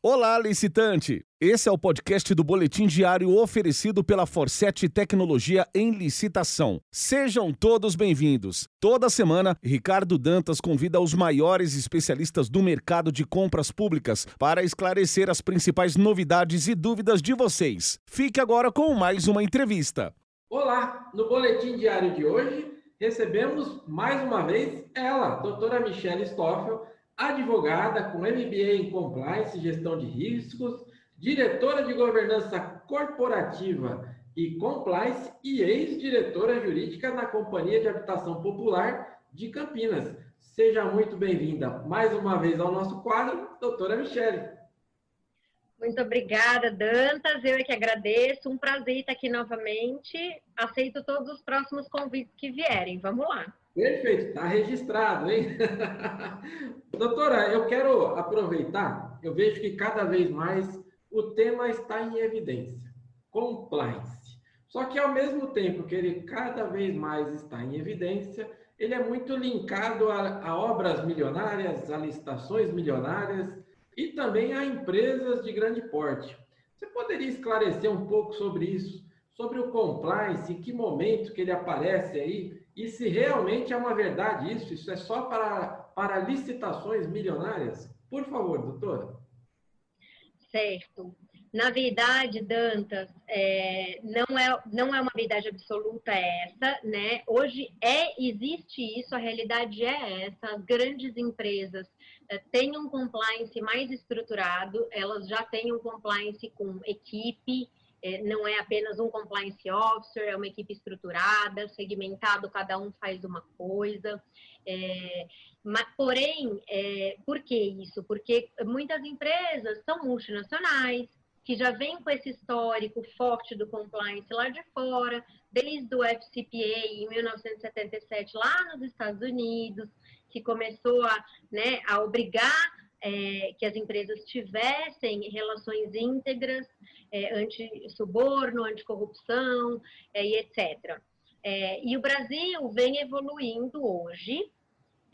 Olá, licitante! Esse é o podcast do Boletim Diário oferecido pela Forset Tecnologia em Licitação. Sejam todos bem-vindos. Toda semana, Ricardo Dantas convida os maiores especialistas do mercado de compras públicas para esclarecer as principais novidades e dúvidas de vocês. Fique agora com mais uma entrevista. Olá! No Boletim Diário de hoje, recebemos mais uma vez ela, doutora Michelle Stoffel advogada com MBA em Compliance e Gestão de Riscos, diretora de Governança Corporativa e Compliance e ex-diretora jurídica na Companhia de Habitação Popular de Campinas. Seja muito bem-vinda mais uma vez ao nosso quadro, doutora Michele. Muito obrigada, Dantas. Eu é que agradeço. Um prazer estar aqui novamente. Aceito todos os próximos convites que vierem. Vamos lá. Perfeito, está registrado, hein? Doutora, eu quero aproveitar, eu vejo que cada vez mais o tema está em evidência, compliance. Só que ao mesmo tempo que ele cada vez mais está em evidência, ele é muito linkado a, a obras milionárias, a licitações milionárias e também a empresas de grande porte. Você poderia esclarecer um pouco sobre isso, sobre o compliance, em que momento que ele aparece aí e se realmente é uma verdade isso, isso é só para, para licitações milionárias? Por favor, doutora. Certo. Na verdade, Dantas, é, não, é, não é uma verdade absoluta essa, né? Hoje é, existe isso, a realidade é essa. As grandes empresas é, têm um compliance mais estruturado, elas já têm um compliance com equipe, é, não é apenas um compliance officer, é uma equipe estruturada, segmentado, cada um faz uma coisa. É, mas, porém, é, por que isso? Porque muitas empresas são multinacionais, que já vêm com esse histórico forte do compliance lá de fora, desde o FCPA em 1977 lá nos Estados Unidos, que começou a, né, a obrigar é, que as empresas tivessem relações íntegras, é, anti-suborno, anticorrupção é, e etc. É, e o Brasil vem evoluindo hoje.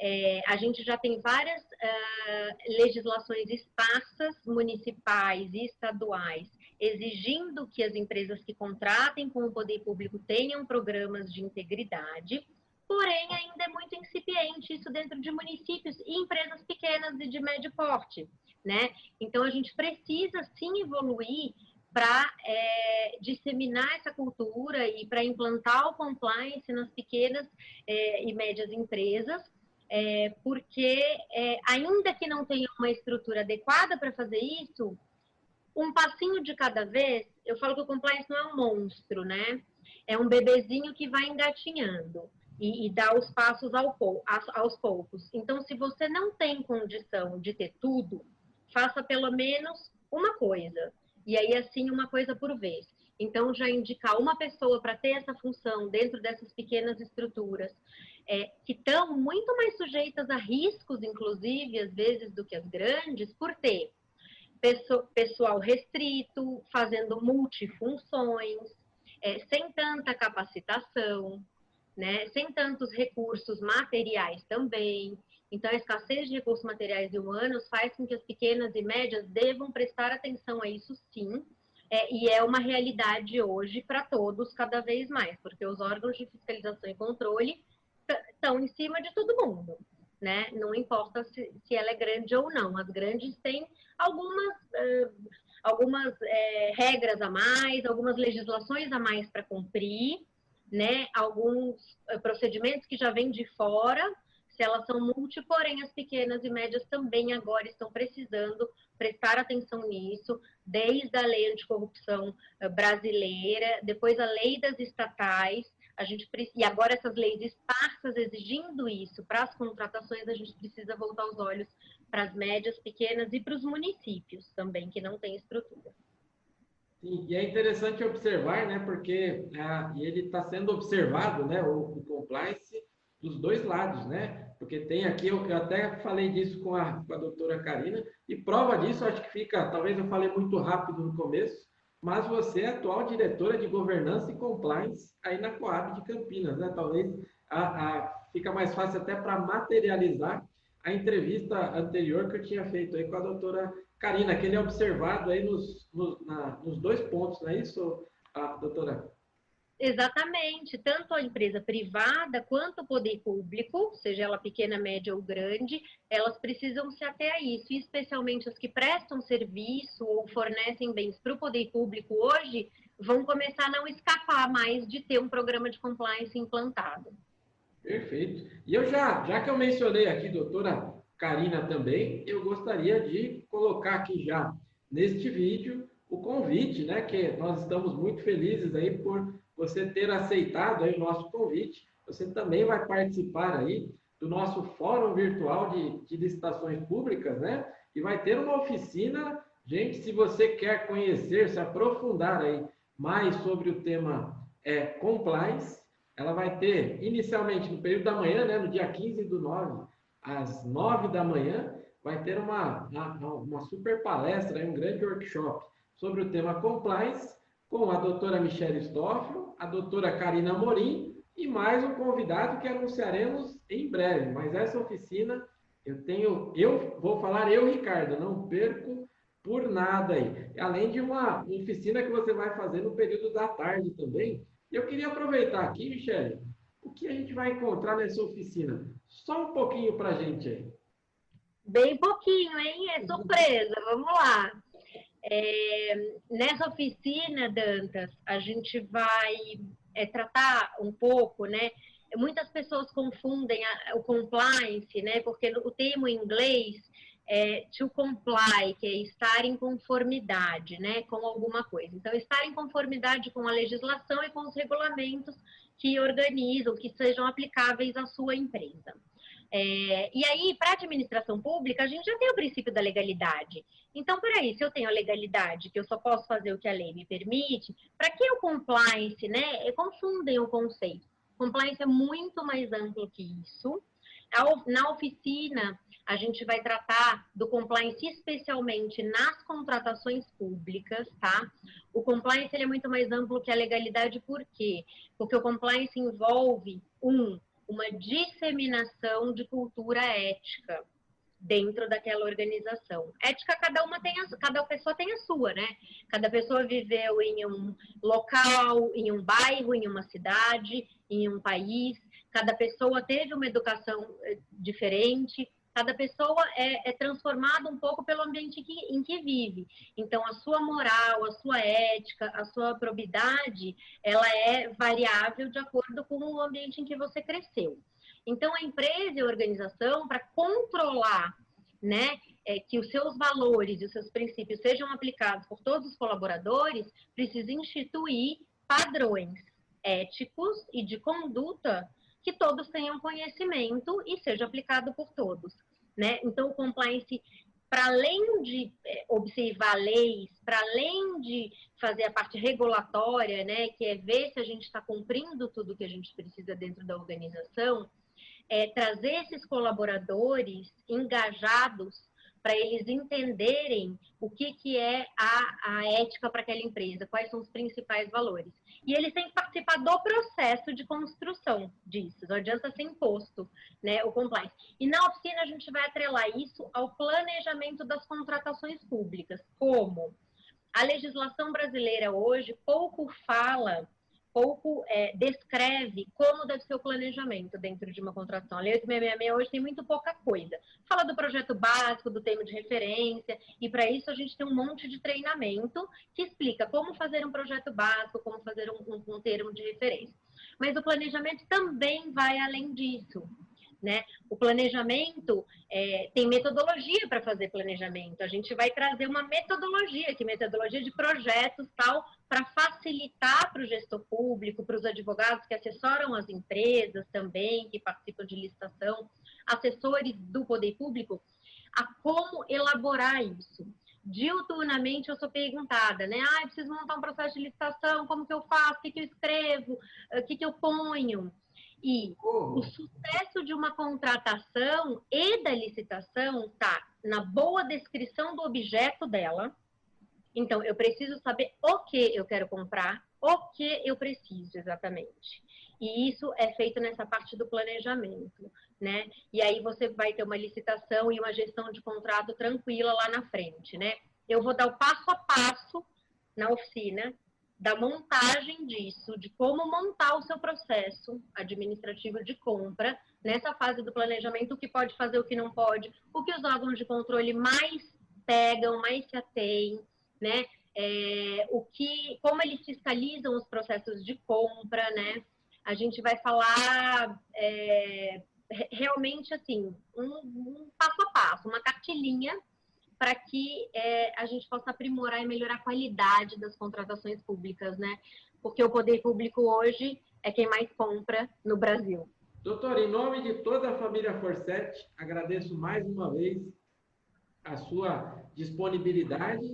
É, a gente já tem várias uh, legislações esparsas, municipais e estaduais, exigindo que as empresas que contratem com o poder público tenham programas de integridade porém ainda é muito incipiente isso dentro de municípios e empresas pequenas e de médio porte, né? Então a gente precisa sim evoluir para é, disseminar essa cultura e para implantar o compliance nas pequenas é, e médias empresas, é, porque é, ainda que não tenha uma estrutura adequada para fazer isso, um passinho de cada vez, eu falo que o compliance não é um monstro, né? É um bebezinho que vai engatinhando e, e dar os passos ao, aos poucos. Então, se você não tem condição de ter tudo, faça pelo menos uma coisa. E aí, assim, uma coisa por vez. Então, já indicar uma pessoa para ter essa função dentro dessas pequenas estruturas, é, que estão muito mais sujeitas a riscos, inclusive, às vezes, do que as grandes, por ter pessoal restrito, fazendo multifunções, é, sem tanta capacitação, né? Sem tantos recursos materiais também. Então, a escassez de recursos materiais e humanos faz com que as pequenas e médias devam prestar atenção a isso, sim. É, e é uma realidade hoje para todos, cada vez mais, porque os órgãos de fiscalização e controle estão em cima de todo mundo. Né? Não importa se, se ela é grande ou não. As grandes têm algumas, uh, algumas uh, regras a mais, algumas legislações a mais para cumprir, né, alguns eh, procedimentos que já vêm de fora, se elas são multi, porém as pequenas e médias também agora estão precisando prestar atenção nisso, desde a lei anticorrupção eh, brasileira, depois a lei das estatais, a gente e agora essas leis esparsas exigindo isso para as contratações, a gente precisa voltar os olhos para as médias, pequenas e para os municípios também que não têm estrutura. Sim, e é interessante observar, né, porque ah, ele está sendo observado, né, o, o, compliance dos dois lados, né, porque tem aqui, eu, eu até falei disso com a, com a doutora Karina, e prova disso, acho que fica, talvez eu falei muito rápido no começo, mas você é atual diretora de governança e compliance aí na Coab de Campinas, né, talvez a, a, fica mais fácil até para materializar a entrevista anterior que eu tinha feito aí com a doutora Karina, que ele é observado aí nos, nos, na, nos dois pontos, não é isso, a doutora? Exatamente, tanto a empresa privada quanto o poder público, seja ela pequena, média ou grande, elas precisam se ater a isso, e especialmente as que prestam serviço ou fornecem bens para o poder público hoje, vão começar a não escapar mais de ter um programa de compliance implantado. Perfeito. E eu já, já que eu mencionei aqui, doutora Karina também, eu gostaria de colocar aqui já neste vídeo o convite, né? Que nós estamos muito felizes aí por você ter aceitado aí o nosso convite. Você também vai participar aí do nosso fórum virtual de, de licitações públicas, né? E vai ter uma oficina. Gente, se você quer conhecer, se aprofundar aí mais sobre o tema é, compliance, ela vai ter inicialmente no período da manhã, né? No dia 15 do 9, às 9 da manhã, vai ter uma, uma, super palestra, um grande workshop sobre o tema compliance com a doutora Michelle Stoffel, a doutora Karina Morim e mais um convidado que anunciaremos em breve. Mas essa oficina eu tenho, eu vou falar eu, Ricardo, não perco por nada aí. Além de uma oficina que você vai fazer no período da tarde também. Eu queria aproveitar aqui, Michelle, o que a gente vai encontrar nessa oficina? Só um pouquinho para a gente aí. Bem pouquinho, hein? É surpresa. Vamos lá. É, nessa oficina, Dantas, a gente vai é, tratar um pouco, né? Muitas pessoas confundem a, o compliance, né? Porque o termo em inglês é to comply, que é estar em conformidade, né? Com alguma coisa. Então, estar em conformidade com a legislação e com os regulamentos que organizam, que sejam aplicáveis à sua empresa. É, e aí, para a administração pública, a gente já tem o princípio da legalidade. Então, peraí, se eu tenho a legalidade, que eu só posso fazer o que a lei me permite, para que o compliance, né? Confundem o conceito. Compliance é muito mais amplo que isso. Na oficina, a gente vai tratar do compliance especialmente nas contratações públicas, tá? O compliance é muito mais amplo que a legalidade, por quê? Porque o compliance envolve, um, uma disseminação de cultura ética dentro daquela organização. Ética cada uma tem a, cada pessoa tem a sua, né? Cada pessoa viveu em um local, em um bairro, em uma cidade, em um país. Cada pessoa teve uma educação eh, diferente, Cada pessoa é, é transformada um pouco pelo ambiente que, em que vive. Então, a sua moral, a sua ética, a sua probidade, ela é variável de acordo com o ambiente em que você cresceu. Então, a empresa e a organização, para controlar né, é, que os seus valores e os seus princípios sejam aplicados por todos os colaboradores, precisa instituir padrões éticos e de conduta que todos tenham conhecimento e seja aplicado por todos. Né? Então, o compliance, para além de é, observar leis, para além de fazer a parte regulatória, né, que é ver se a gente está cumprindo tudo que a gente precisa dentro da organização, é trazer esses colaboradores engajados para eles entenderem o que, que é a, a ética para aquela empresa, quais são os principais valores. E eles têm que participar do processo de construção disso, não adianta ser imposto né, o compliance. E na oficina a gente vai atrelar isso ao planejamento das contratações públicas. Como? A legislação brasileira hoje pouco fala pouco é, descreve como deve ser o planejamento dentro de uma contratação. A Lei 8666 hoje tem muito pouca coisa. Fala do projeto básico, do termo de referência, e para isso a gente tem um monte de treinamento que explica como fazer um projeto básico, como fazer um, um, um termo de referência. Mas o planejamento também vai além disso. Né? O planejamento é, tem metodologia para fazer planejamento. A gente vai trazer uma metodologia, que metodologia de projetos tal, para facilitar para o gestor público, para os advogados que assessoram as empresas também, que participam de licitação, assessores do poder público, a como elaborar isso. Diuturnamente eu sou perguntada, né? Ah, preciso montar um processo de licitação, como que eu faço? O que, que eu escrevo? O que, que eu ponho? E o sucesso de uma contratação e da licitação está na boa descrição do objeto dela. Então, eu preciso saber o que eu quero comprar, o que eu preciso exatamente. E isso é feito nessa parte do planejamento, né? E aí você vai ter uma licitação e uma gestão de contrato tranquila lá na frente, né? Eu vou dar o passo a passo na oficina da montagem disso, de como montar o seu processo administrativo de compra nessa fase do planejamento, o que pode fazer, o que não pode, o que os órgãos de controle mais pegam, mais se atêm, né? É, o que, como eles fiscalizam os processos de compra, né? A gente vai falar é, realmente assim, um, um, passo a passo, uma cartilhinha para que é, a gente possa aprimorar e melhorar a qualidade das contratações públicas, né? Porque o poder público hoje é quem mais compra no Brasil. Doutor, em nome de toda a família Forset, agradeço mais uma vez a sua disponibilidade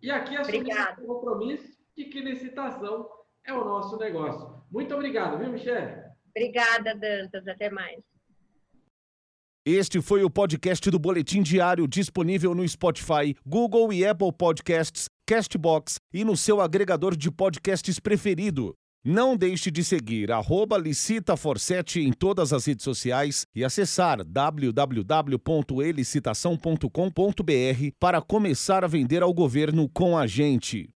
e aqui assumir o compromisso de que licitação é o nosso negócio. Muito obrigado, viu, Michele? Obrigada, Dantas. Até mais. Este foi o podcast do Boletim Diário disponível no Spotify, Google e Apple Podcasts, Castbox e no seu agregador de podcasts preferido. Não deixe de seguir licitaforsete em todas as redes sociais e acessar www.elicitação.com.br para começar a vender ao governo com a gente.